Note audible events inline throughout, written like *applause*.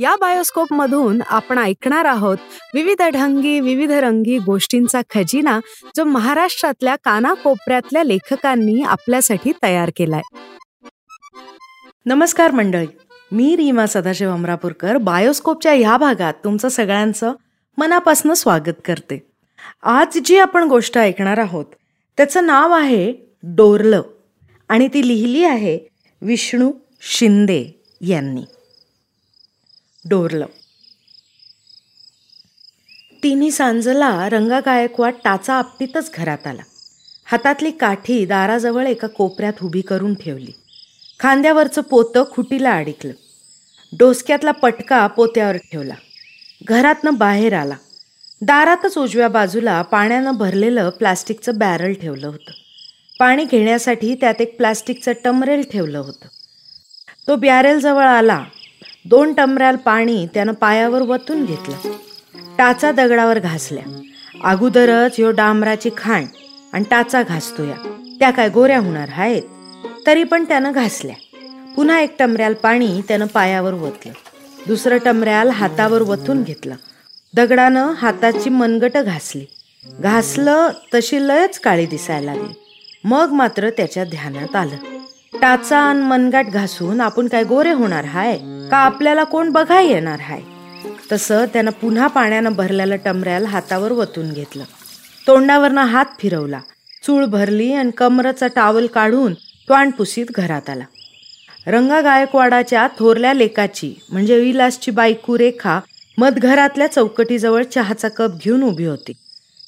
या बायोस्कोप मधून आपण ऐकणार आहोत विविध ढंगी विविध रंगी गोष्टींचा खजिना जो महाराष्ट्रातल्या कानाकोपऱ्यातल्या लेखकांनी आपल्यासाठी तयार केलाय. नमस्कार मंडळी. मी रीमा सदाशिव अमरापूरकर. बायोस्कोपच्या ह्या भागात तुमचं सगळ्यांचं मनापासून स्वागत करते. आज जी आपण गोष्ट ऐकणार आहोत त्याचं नाव आहे डोरलं आणि ती लिहिली आहे विष्णू शिंदे यांनी. डोरलं. तिन्ही सांजला रंगा गायकवाड टाचा आपटीतच घरात आला. हातातली काठी दाराजवळ एका कोपऱ्यात उभी करून ठेवली. खांद्यावरचं पोतं खुटीला अडकलं. डोसक्यातला पटका पोत्यावर ठेवला. घरातनं बाहेर आला. दारातच उजव्या बाजूला पाण्यानं भरलेलं प्लास्टिकचं बॅरल ठेवलं होतं. पाणी घेण्यासाठी त्यात एक प्लास्टिकचं टमरेल ठेवलं होतं. तो बॅरेलजवळ आला. दोन टमऱ्याल पाणी त्यानं पायावर वतून घेतलं. टाचा दगडावर घासल्या. अगोदरच ह्यो डांबराची खाण आणि टाचा घासतोया. त्या काय गोऱ्या होणार आहेत तरी पण त्यानं घासल्या. पुन्हा एक टमऱ्याल पाणी त्यानं पायावर वतलं. दुसरं टमऱ्याल हातावर वतून घेतलं. दगडानं हाताची मनगट घासली. घासलं तशी लयच काळी दिसायला लागली. मग मात्र त्याच्या ध्यानात आलं. टाचा आणि मनगाट घासून आपण काय गोरे होणार हाय? का आपल्याला कोण बघाय येणार हाय? तसं त्यानं पुन्हा पाण्यानं भरलेलं टमऱ्याल हातावर वतून घेतलं. तोंडावरनं हात फिरवला. चूळ भरली आणि कमरचा टावल काढून त्वाणपुसीत घरात आला. रंगा गायकवाडाच्या थोरल्या लेकाची म्हणजे विलासची बायकू रेखा मधघरातल्या चौकटीजवळ चहाचा कप घेऊन उभी होती.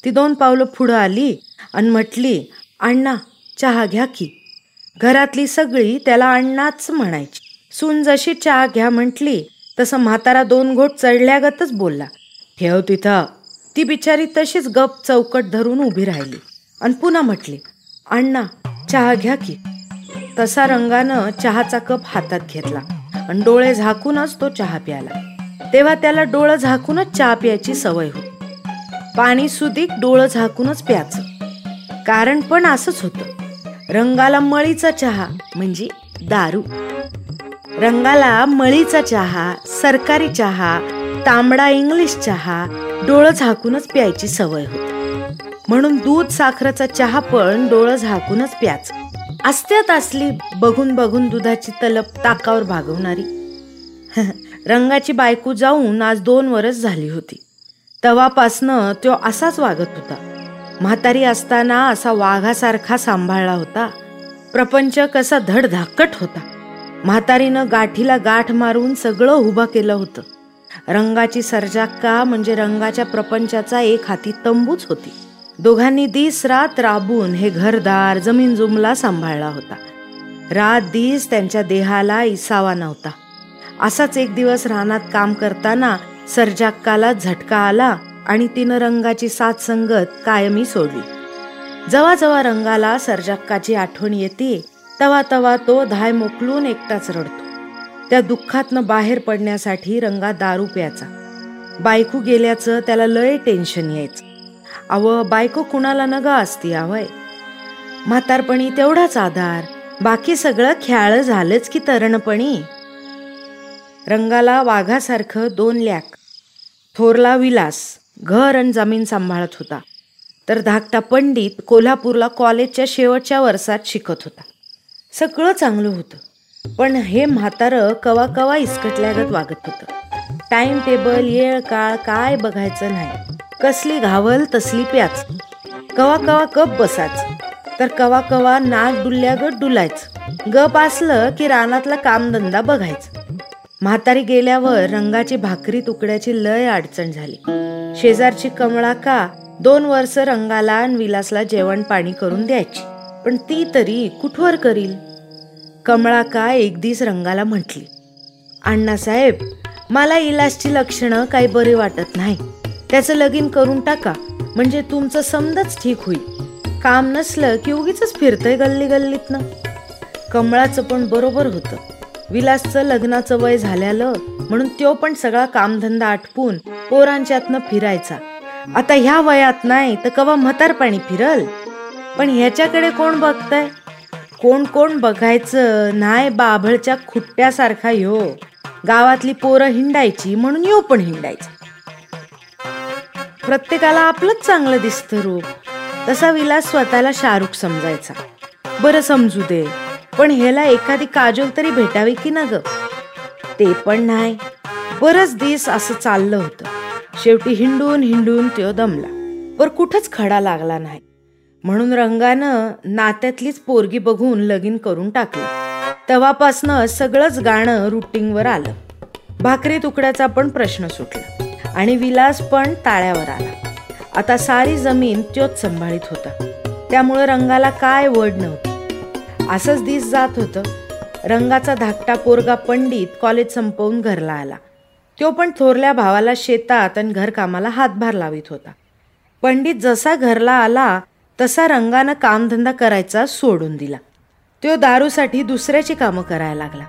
ती दोन पावलं पुढं आली आणि म्हटली अण्णा चहा घ्या की. घरातली सगळी त्याला अण्णाच म्हणायची. सून जशी चहा घ्या म्हटली तसं म्हातारा दोन घोट चढल्यागतच बोलला. ठेव तिथं. ती बिचारी तशीच गप चौकट धरून उभी राहिली आणि पुन्हा म्हटली अण्णा चहा घ्या की. तसा रंगानं चहाचा कप हातात घेतला आणि डोळे झाकूनच तो चहा प्याला. तेव्हा त्याला डोळं झाकूनच चहा प्यायची सवय होती. पाणी सुदीक डोळं झाकूनच प्याचं कारण पण असंच होतं. रंगाला मळीचा चहा म्हणजे दारू. रंगाला मळीचा चहा सरकारी चहा तांबडा इंग्लिश चहा डोळं झाकूनच प्यायची सवय होती. म्हणून दूध साखरेचा चहा पण डोळं झाकूनच प्याच अस्त्यात असली बघून बघून दुधाची तलप ताकावर भागवणारी. *laughs* रंगाची बायको जाऊन आज दोन वरस झाली होती. तवापासनं तो असाच वागत होता. म्हातारी असताना असा वाघासारखा सांभाळला होता. प्रपंच कसा धडधाकट होता. म्हातारीनं गाठीला गाठ मारून सगळं उभं केलं होतं. रंगाची सर्जाक्का म्हणजे रंगाच्या प्रपंचाचा एक हाती तंबूच होती. दोघांनी दिस रात राबून हे घरदार जमीन जुमला सांभाळला होता. रात दिस त्यांच्या देहाला इसावा नव्हता. असाच एक दिवस रानात काम करताना सर्जाक्काला झटका आला आणि तिनं रंगाची साथ संगत कायमी सोडली. जवाजवा रंगाला सर्जाक्काची आठवण येते तवा तवा तो धाय मोकलून एकटाच रडतो. त्या दुःखातनं बाहेर पडण्यासाठी रंगा दारू प्याचा बायको गेल्याचं त्याला लय टेन्शन यायचं. अव बायको कुणाला नगा असती आवय? म्हातारपणी तेवढाच आधार. बाकी सगळं खेळ झालंच की तरणपणी. रंगाला वाघासारखं दोन लॅक. थोरला विलास. घर आणि जमीन सांभाळत होता. तर धाकटा पंडित कोल्हापूरला कॉलेजच्या शेवटच्या वर्षात शिकत होता. सगळं चांगलं होतं. पण हे म्हातारं कवा कवा इसकटल्यागत वागत होतं. टाइम टेबल येळ काळ काय बघायचं नाही. कसली घावल तसली प्याच. कवा कवा कप बसायचं. तर कवा कवा नाक डुलल्यागत डुलायचं. गप असलं की रानातला कामधंदा बघायचं. म्हातारी गेल्यावर रंगाची भाकरी तुकड्याची लय अडचण झाली. शेजारची कमळा का दोन वर्ष रंगाला आणि विलासला जेवण पाणी करून द्यायची. पण ती तरी कुठवर करील? कमळा का एक दिस रंगाला म्हटली. अण्णासाहेब मला इलासची लक्षणं काही बरी वाटत नाही. त्याचं लगीन करून टाका. म्हणजे तुमचं समजच ठीक होईल. काम नसलं की उगीच फिरतंय गल्ली गल्लीतनं कमळाचं पण बरोबर होतं. विलासचं लग्नाचं वय झाल्यालं म्हणून तो पण सगळा कामधंदा आटपून पोरांच्यातनं फिरायचा. आता ह्या वयात नाही तर कवा म्हातारपाणी फिरल? पण ह्याच्याकडे कोण बघतंय? कोण कोण बघायचं? नाही बाभळच्या खुट्ट्यासारखा यो. गावातली पोरं हिंडायची म्हणून यो पण हिंडायचं. प्रत्येकाला आपलंच चांगलं दिसतं रूप. तसा विलास स्वतःला शाहरुख समजायचा. बरं समजू दे पण ह्याला एखादी काजोल तरी भेटावी की ना ग ते पण नाही बरंच दिस असं चाललं होतं. शेवटी हिंडून हिंडून तो दमला. पर कुठंच खडा लागला नाही. म्हणून रंगानं नात्यातलीच पोरगी बघून लगीन करून टाकलं. तेव्हापासनं सगळंच गाणं रुटीनवर आलं. भाकरी तुकड्याचा पण प्रश्न सुटला. आणि विलास पण ताळ्यावर आला. आता सारी जमीन त्योच सांभाळीत होता. त्यामुळे रंगाला काय वड नव्हती. असंच दिस जात होतं. रंगाचा धाकटा पोरगा पंडित कॉलेज संपवून घरला आला. तो पण थोरल्या भावाला शेतात आणि घरकामाला हातभार लावित होता. पंडित जसा घरला आला तसा रंगानं कामधंदा करायचा सोडून दिला. तो दारूसाठी दुसऱ्याची कामं करायला लागला.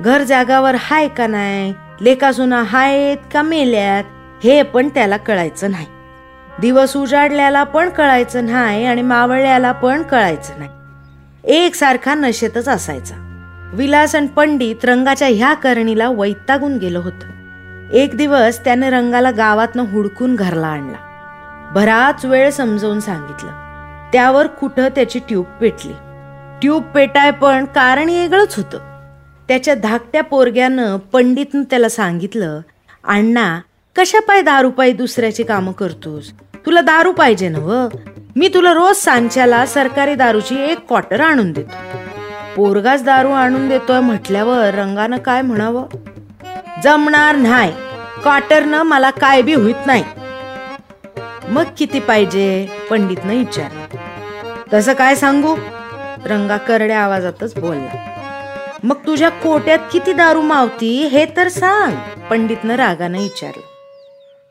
घर जागावर हाय का नाही? लेखासुना हायत का मेल्यात? हे पण त्याला कळायचं नाही. दिवस उजाडल्याला पण कळायचं नाही आणि मावळल्याला पण कळायचं नाही. एकसारखा नशेतच असायचा. विलास आणि पंडित रंगाच्या ह्या करणीला वैतागून गेलं होतं. एक दिवस त्याने रंगाला गावातनं हुडकून घरला आणला. बराच वेळ समजवून सांगितलं. त्यावर कुठं त्याची ट्यूब पेटली. ट्यूब पेटाय पण कारण वेगळंच होतं. त्याच्या धाकट्या पोरग्यानं पंडितनं त्याला सांगितलं अण्णा कशा पाय दारू पायी दुसऱ्याची कामं करतोस? तुला दारू पाहिजे ना व मी तुला रोज सांच्याला सरकारी दारूची एक क्वार्टर आणून देतो. पोरगाच दारू आणून देतोय म्हटल्यावर रंगानं काय म्हणावं? जमणार नाही. क्वार्टरनं मला काय बी होत नाही. मग किती पाहिजे? पंडितनं विचारलं. तसं काय सांगू? रंगा करड्या आवाजातच बोलला. मग तुझ्या कोट्यात किती दारू मावती हे तर सांग पंडितनं रागानं विचारलं.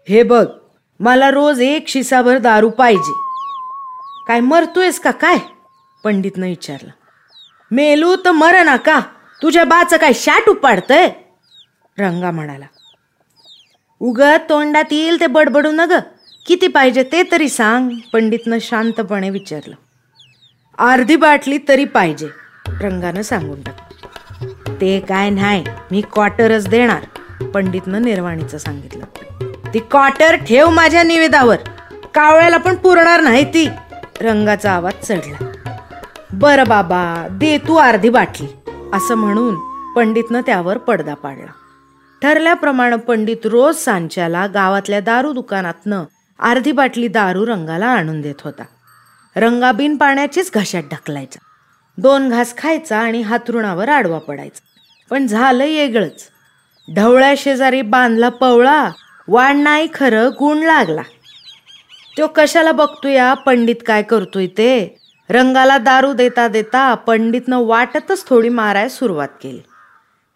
हे बघ मला रोज एक शिसाभर दारू पाहिजे. काय मरतोयस का काय? पंडितनं विचारलं. मेलू तर मर ना का? तुझ्या बाचं काय शाट उपाडतय? रंगा म्हणाला. उग तोंडात येईल ते बडबडू न ग किती पाहिजे ते तरी सांग. पंडितनं शांतपणे विचारलं. अर्धी बाटली तरी पाहिजे रंगानं सांगून टाक. ते काय नाही मी क्वार्टरच देणार पंडितनं निर्वाणीचं सांगितलं. ती क्वार्टर ठेव माझ्या निवेदावर कावळ्याला पण पुरणार नाही ती रंगाचा आवाज चढला. बरं बाबा दे तू अर्धी बाटली असं म्हणून पंडितनं त्यावर पडदा पाडला. ठरल्याप्रमाणे पंडित रोज सांच्याला गावातल्या दारू दुकानातनं अर्धी बाटली दारू रंगाला आणून देत होता. रंगा बिन पाण्याचीच घशात ढकलायचा. दोन घास खायचा आणि हातरुणावर आडवा पडायचा. पण झालं येगळंच ढवळ्या शेजारी बांधला पवळा वाढ नाही खरं गुण लागला. तो कशाला बघतोया? पंडित काय करतोय ते? रंगाला दारू देता देता पंडितनं वाटतच थोडी माराय सुरुवात केली.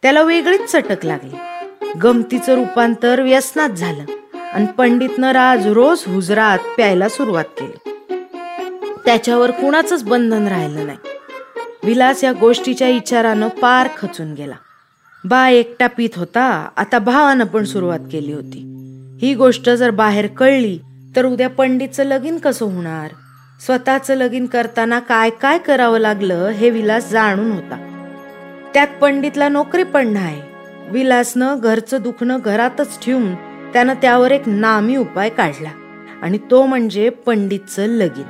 त्याला वेगळीच चटक लागली. गमतीचं रूपांतर व्यसनात झालं. आणि पंडितनं राज रोज हुजरात प्यायला सुरुवात केली. त्याच्यावर कुणाचंच बंधन राहिलं नाही. विलास या गोष्टीच्या इचारानं पार खचून गेला. बा एकटा पीत होता आता भावानं पण सुरुवात केली होती. ही गोष्ट जर बाहेर कळली तर उद्या पंडितचं लगीन कसं होणार? स्वतःचं लगीन करताना काय काय करावं लागलं हे विलास जाणून होता. त्यात पंडितला नोकरी पण नाही. विलासनं घरचं दुखणं घरातच ठेवून त्यानं त्यावर एक नामी उपाय काढला. आणि तो म्हणजे पंडितचं लगीन.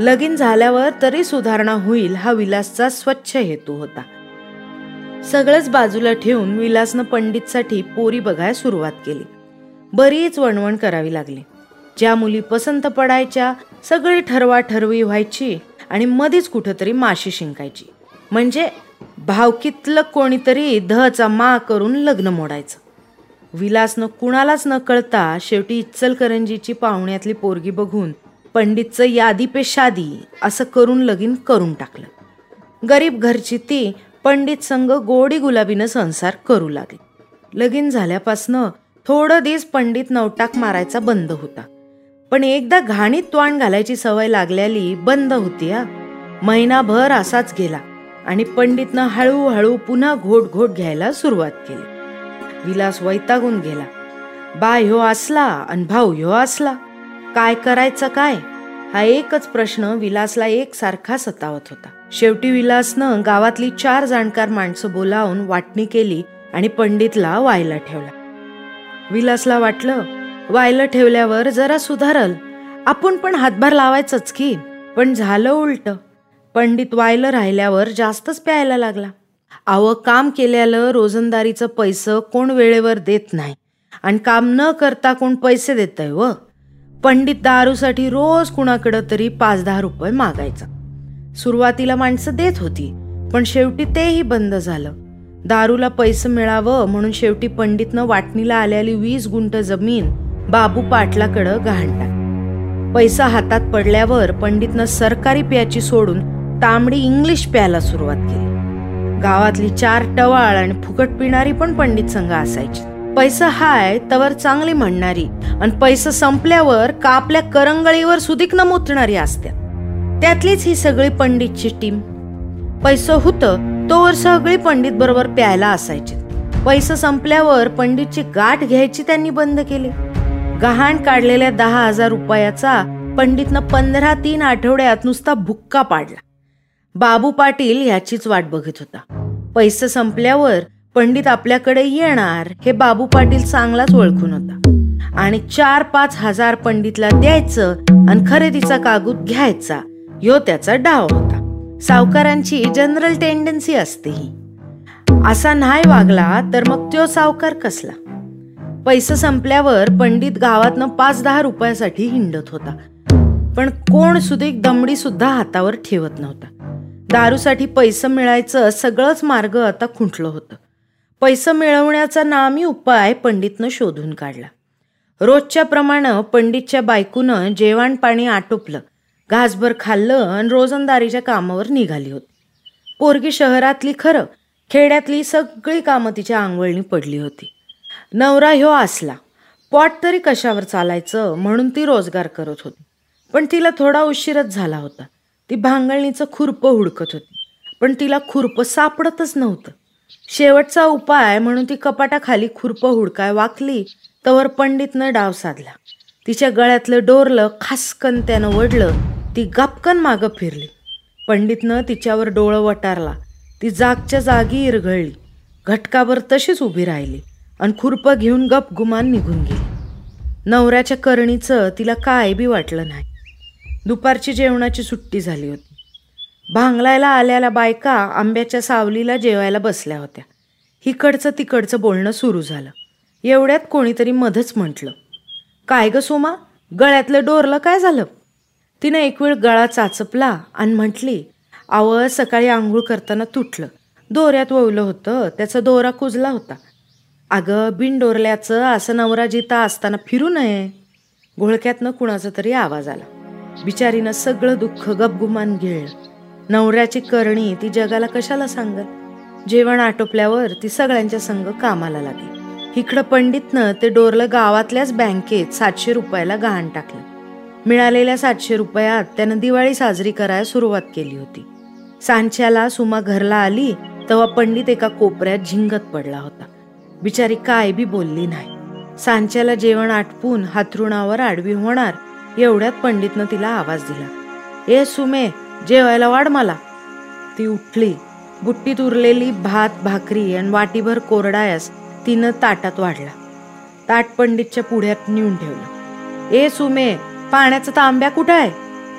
लगीन झाल्यावर तरी सुधारणा होईल हा विलासचा स्वच्छ हेतू होता. सगळंच बाजूला ठेवून विलासनं पंडितसाठी पोरी बघायला सुरुवात केली. बरीच वणवण करावी लागली. ज्या मुली पसंत पडायच्या सगळी ठरवा ठरवी व्हायची आणि मध्येच कुठंतरी माशी शिंकायची. म्हणजे भावकीतलं कोणीतरी धचा मा करून लग्न मोडायचं. विलासनं कुणालाच न कळता शेवटी इच्चलकरंजीची पाहुण्यातली पोरगी बघून पंडितचं यादी पे शादी असं करून लगीन करून टाकलं. गरीब घरची ती पंडित संघ गोडी गुलाबीनं संसार करू लागली. लगीन झाल्यापासनं थोडं दिवस पंडित नवटाक मारायचा बंद होता. पण एकदा घाणीत तोंड घालायची सवय लागल्याली बंद होती हा. महिनाभर असाच गेला आणि पंडितनं हळूहळू पुन्हा घोट घोट घ्यायला सुरुवात केली. विलास वैतागून गेला. बा ह्यो असला आणि भाऊ ह्यो असला काय करायचं काय? हा एकच प्रश्न विलासला एकसारखा सतावत होता. शेवटी विलासनं गावातली चार जाणकार माणसं बोलावून वाटणी केली आणि पंडितला वायला ठेवला. विलासला वाटलं वायलं ठेवल्यावर जरा सुधारल. आपण पण हातभार लावायचंच की. पण झालं उलट. पंडित वायलं राहिल्यावर जास्तच प्यायला लागला. आवं काम केल्यालं रोजंदारीचं पैसं कोण वेळेवर देत नाही. आणि काम न करता कोण पैसे देतंय व? पंडित दारूसाठी रोज कुणाकडं तरी पाच दहा रुपये मागायचा. सुरुवातीला माणसं देत होती पण शेवटी तेही बंद झालं. दारूला पैसे मिळावं म्हणून शेवटी पंडितनं वाटणीला आलेली वीस गुंट जमीन बाबू पाटलाकडं गहाण पैसा हातात पडल्यावर पंडितनं सरकारी प्याची सोडून तांबडी इंग्लिश प्यायला सुरुवात केली. गावातली चार टवाळ आणि फुकट पिणारी पण पंडित संघ असायची. पैसा हाय तवर चांगली म्हणणारी आणि पैसा संपल्यावर का आपल्या करंगळीवर सुधिक मुतणारी असत्या. त्यातलीच ही सगळी पंडितची टीम पैसा होतं तोवर सगळी पंडित बरोबर प्यायला असायची. पैसा संपल्यावर पंडितची गाठ घ्यायची त्यांनी बंद केली. गहाण काढलेल्या दहा हजार रुपयाचा पंडितनं पंधरा तीन आठवड्यात नुसता भुक्का पाडला. बाबू पाटील ह्याचीच वाट बघत होता. पैसे संपल्यावर पंडित आपल्याकडे येणार हे बाबू पाटील चांगलाच ओळखून होता. आणि चार पाच हजार पंडितला द्यायचं आणि खरेदीचा कागूद घ्यायचा ह्यो त्याचा डाव होता. सावकारांची जनरल टेंडन्सी असते ही. असा नाही वागला तर मग तो सावकार कसला? पैसे संपल्यावर पंडित गावातनं पाच दहा रुपयासाठी हिंडत होता. पण कोण सुधीक दमडी सुद्धा हातावर ठेवत नव्हता. दारूसाठी पैसं मिळायचं सगळंच मार्ग आता खुंटलं होतं. पैसं मिळवण्याचा नामी उपाय पंडितनं शोधून काढला. रोजच्या प्रमाणे पंडितच्या बायकूनं जेवण पाणी आटोपलं घासभर खाल्लं आणि रोजंदारीच्या कामावर निघाली होती. पोरगी शहरातली खरं खेड्यातली सगळी कामं तिच्या आंघोळणी पडली होती. नवरा ह्यो असला पॉट तरी कशावर चालायचं म्हणून ती रोजगार करत होती. पण तिला थोडा उशीरच झाला होता. ती भांगळणीचं खुरपं हुडकत होती. पण तिला खुरपं सापडतच नव्हतं. शेवटचा उपाय म्हणून ती कपाटाखाली खुरपं हुडकाय वाकली तवर पंडितनं डाव साधला. तिच्या गळ्यातलं डोरलं खासकन त्यानं वडलं ती गपकन मागं फिरली. पंडितनं तिच्यावर डोळं वटारला. ती जागच्या जागी इरघळली. घटकावर तशीच उभी राहिली आणि खुरपं घेऊन गप गुमान निघून गेली. नवऱ्याच्या करणीचं तिला काय बी वाटलं नाही. दुपारची जेवणाची सुट्टी झाली होती. भांगलायला आल्याला बायका आंब्याच्या सावलीला जेवायला बसल्या होत्या. हिकडचं तिकडचं बोलणं सुरू झालं. एवढ्यात कोणीतरी मधच म्हटलं काय ग सोमा गळ्यातलं डोरलं काय झालं? तिनं एक वेळ गळा चाचपला आणि म्हटली आवळ सकाळी आंघोळ करताना तुटलं. दोऱ्यात वळलं होतं त्याचा दोरा कुजला होता. अगं बिनडोरल्याचं असं नवरा जिता असताना फिरू नये. घोळक्यातनं कुणाचा तरी आवाज आला. बिचारीनं सगळं दुःख गपगुमान घेळलं. नवऱ्याची करणी ती जगाला कशाला सांगत? जेवण आटोपल्यावर ती सगळ्यांच्या संग कामाला लागली. इकडं पंडितनं ते डोरलं गावातल्याच बँकेत सातशे रुपयाला गहाण टाकलं. मिळालेल्या सातशे रुपयात त्यानं दिवाळी साजरी करायला सुरुवात केली होती. सांच्याला सुमा घरला आली तेव्हा पंडित एका कोपऱ्यात झिंगत पडला होता. बिचारी काय बी बोलली नाही. सांच्याला जेवण आटपून हातरुणावर आडवी होणार एवढ्यात पंडितनं तिला आवाज दिला. ए सुमे जेवायला वाढ मला. ती उठली. बुट्टीत उरलेली भात भाकरी आणि वाटीभर कोरडायस तिनं ताटात वाढला. ताट पंडितच्या पुढ्यात नेऊन ठेवलं. ए सुमे पाण्याचा तांब्या कुठं आहे?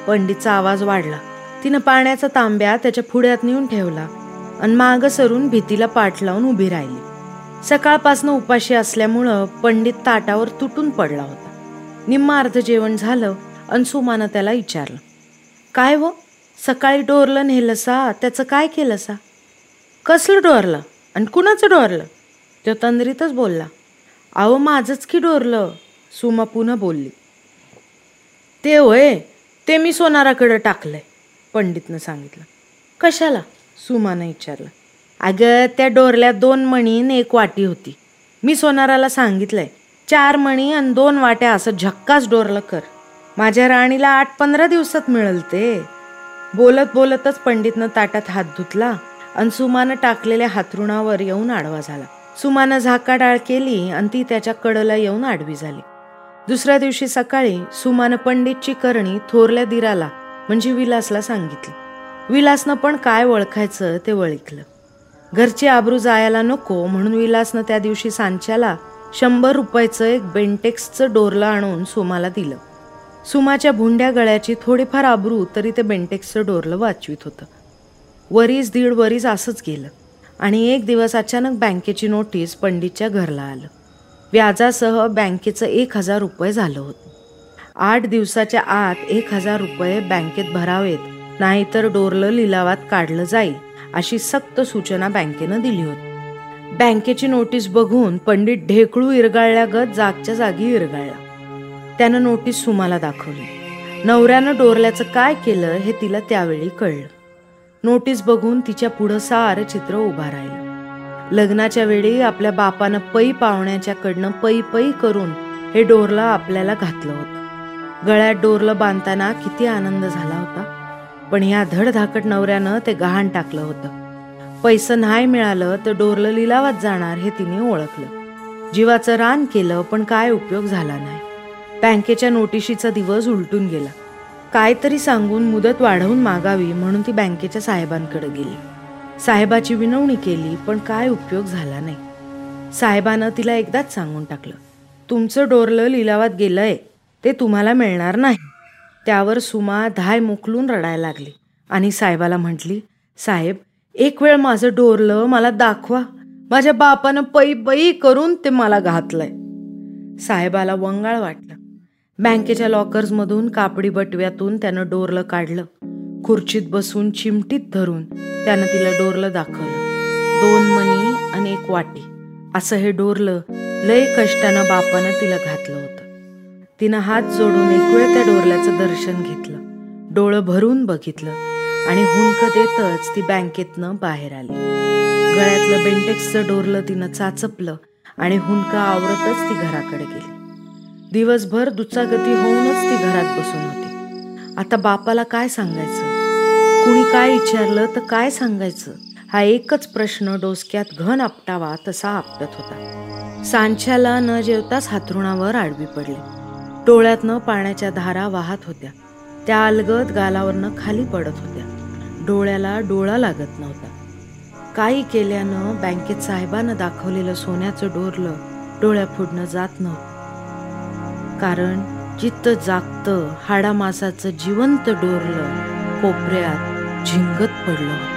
पंडितचा आवाज वाढला. तिनं पाण्याचा तांब्या त्याच्या पुढ्यात नेऊन ठेवला आणि माग सरून भीतीला पाठ लावून उभी राहिली. सकाळपासनं उपाशी असल्यामुळं पंडित ताटावर तुटून पडला होता. निम्मा अर्ध जेवण झालं आणि सुमानं त्याला विचारलं काय व? सकाळी डोरलं नेलंसा त्याचं काय केलंसा? कसलं डोरलं आणि कुणाचं डोरलं? तो तंद्रीतच बोलला अहो माझंच की डोरलं? सुमा पुन्हा बोलली ते होय ते मी सोनाराकडं टाकलंय पंडितनं सांगितलं. कशाला? सुमानं विचारलं अगं त्या डोरल्या दोन मणीन एक वाटी होती. मी सोनाराला सांगितलंय चार मणी आणि दोन वाट्या असं झक्काच डोरलं कर. माझ्या राणीला आठ पंधरा दिवसात मिळेल ते. बोलत बोलतच पंडितनं ताटात हात धुतला आणि सुमानं टाकलेल्या हातरुणावर येऊन आडवा झाला. सुमानं झाकाडाळ केली आणि ती त्याच्या कडला येऊन आडवी झाली. दुसऱ्या दिवशी सकाळी सुमानं पंडितची करणी थोरल्या दिराला म्हणजे विलासला सांगितली. विलासनं पण काय ओळखायचं ते वळखलं घरची आबरू जायला नको म्हणून विलासनं त्या दिवशी सांच्याला शंभर रुपयाचं एक बेंटेक्सचं डोरलं आणून सुमाला दिलं. सुमाच्या भुंड्या गळ्याची थोडीफार आबरू तरी ते बेंटेक्सचं डोरलं वाचवीत होतं. वरीस दीड वरीस असंच गेलं आणि एक दिवस अचानक बँकेची नोटीस पंडितच्या घरला आलं. व्याजासह बँकेचं एक हजार रुपये झालं होतं. आठ दिवसाच्या आत एक हजार रुपये बँकेत भरावेत नाहीतर डोरलं लिलावात काढलं जाईल अशी सक्त सूचना बँकेनं दिली होती. बँकेची नोटीस बघून पंडित ढेकळू इरगाळल्यागत जागच्या जागी इरगाळला. त्यानं नोटीस सुमाला दाखवली. नवऱ्यानं डोरल्याचं काय केलं हे तिला त्यावेळी कळलं. नोटीस बघून तिच्या पुढं सारं चित्र उभा राहिलं. लग्नाच्या वेळी आपल्या बापानं पै पाहुण्याच्याकडनं पै पै करून हे डोरलं आपल्याला घातलं होतं. गळ्यात डोरलं बांधताना किती आनंद झाला होता. पण ह्या धडधाकट नवऱ्यानं ते गहाण टाकलं होतं. पैसं नाही मिळालं तर डोरलं लिलावात जाणार हे तिने ओळखलं. जीवाचं रान केलं पण काय उपयोग झाला नाही. बँकेच्या नोटिशीचा दिवस उलटून गेला. काहीतरी सांगून मुदत वाढवून मागावी म्हणून ती बँकेच्या साहेबांकडे गेली. साहेबाची विनवणी केली पण काय उपयोग झाला नाही. साहेबानं तिला एकदाच सांगून टाकलं तुमचं डोरलं लिलावात गेलंय ते तुम्हाला मिळणार नाही. त्यावर सुमा धाय मोकलून रडायला लागली आणि साहेबाला म्हटली साहेब एक वेळ माझं डोरलं मला दाखवा. माझ्या बापानं पै पै करून ते मला घातलंय. साहेबाला वंगाळ वाटलं. बँकेच्या लॉकर्समधून कापडी बटव्यातून त्यानं डोरलं काढलं. खुर्चीत बसून चिमटीत धरून त्यानं तिला डोरलं दाखवलं. दोन मणी आणि एक वाटी. असं हे डोरलं लय कष्टानं बापानं तिला घातलं होतं. तिनं हात जोडून एक वेळ त्या डोरल्याचं दर्शन घेतलं. डोळं भरून बघितलं. आणि हुंक देतच ती बँकेतनं बाहेर आली. गळ्यातलं बेंटेक्सचं डोरलं तिनं चाचपलं आणि हुंक आवरतच ती घराकडे गेली. दिवसभर दुचागती होऊनच ती घरात बसून होती. आता बापाला काय सांगायचं? कुणी काय विचारलं तर काय सांगायचं? हा एकच प्रश्न डोसक्यात घन आपटावा तसा आपटत होता. सांच्याला न जेवताच हातरुणावर आडवी पडली. डोळ्यातनं पाण्याच्या धारा वाहत होत्या. त्या अलगद गालावरनं खाली पडत होत्या. डोळ्याला डोळा लागत नव्हता. काही केल्यानं बँकेत साहेबानं दाखवलेलं सोन्याचं डोरलं डोळ्या फुडणं जात नव्हतं. कारण जित्त जागतं हाडामासाचं जिवंत डोरलं कोपऱ्यात झिंगत पडलं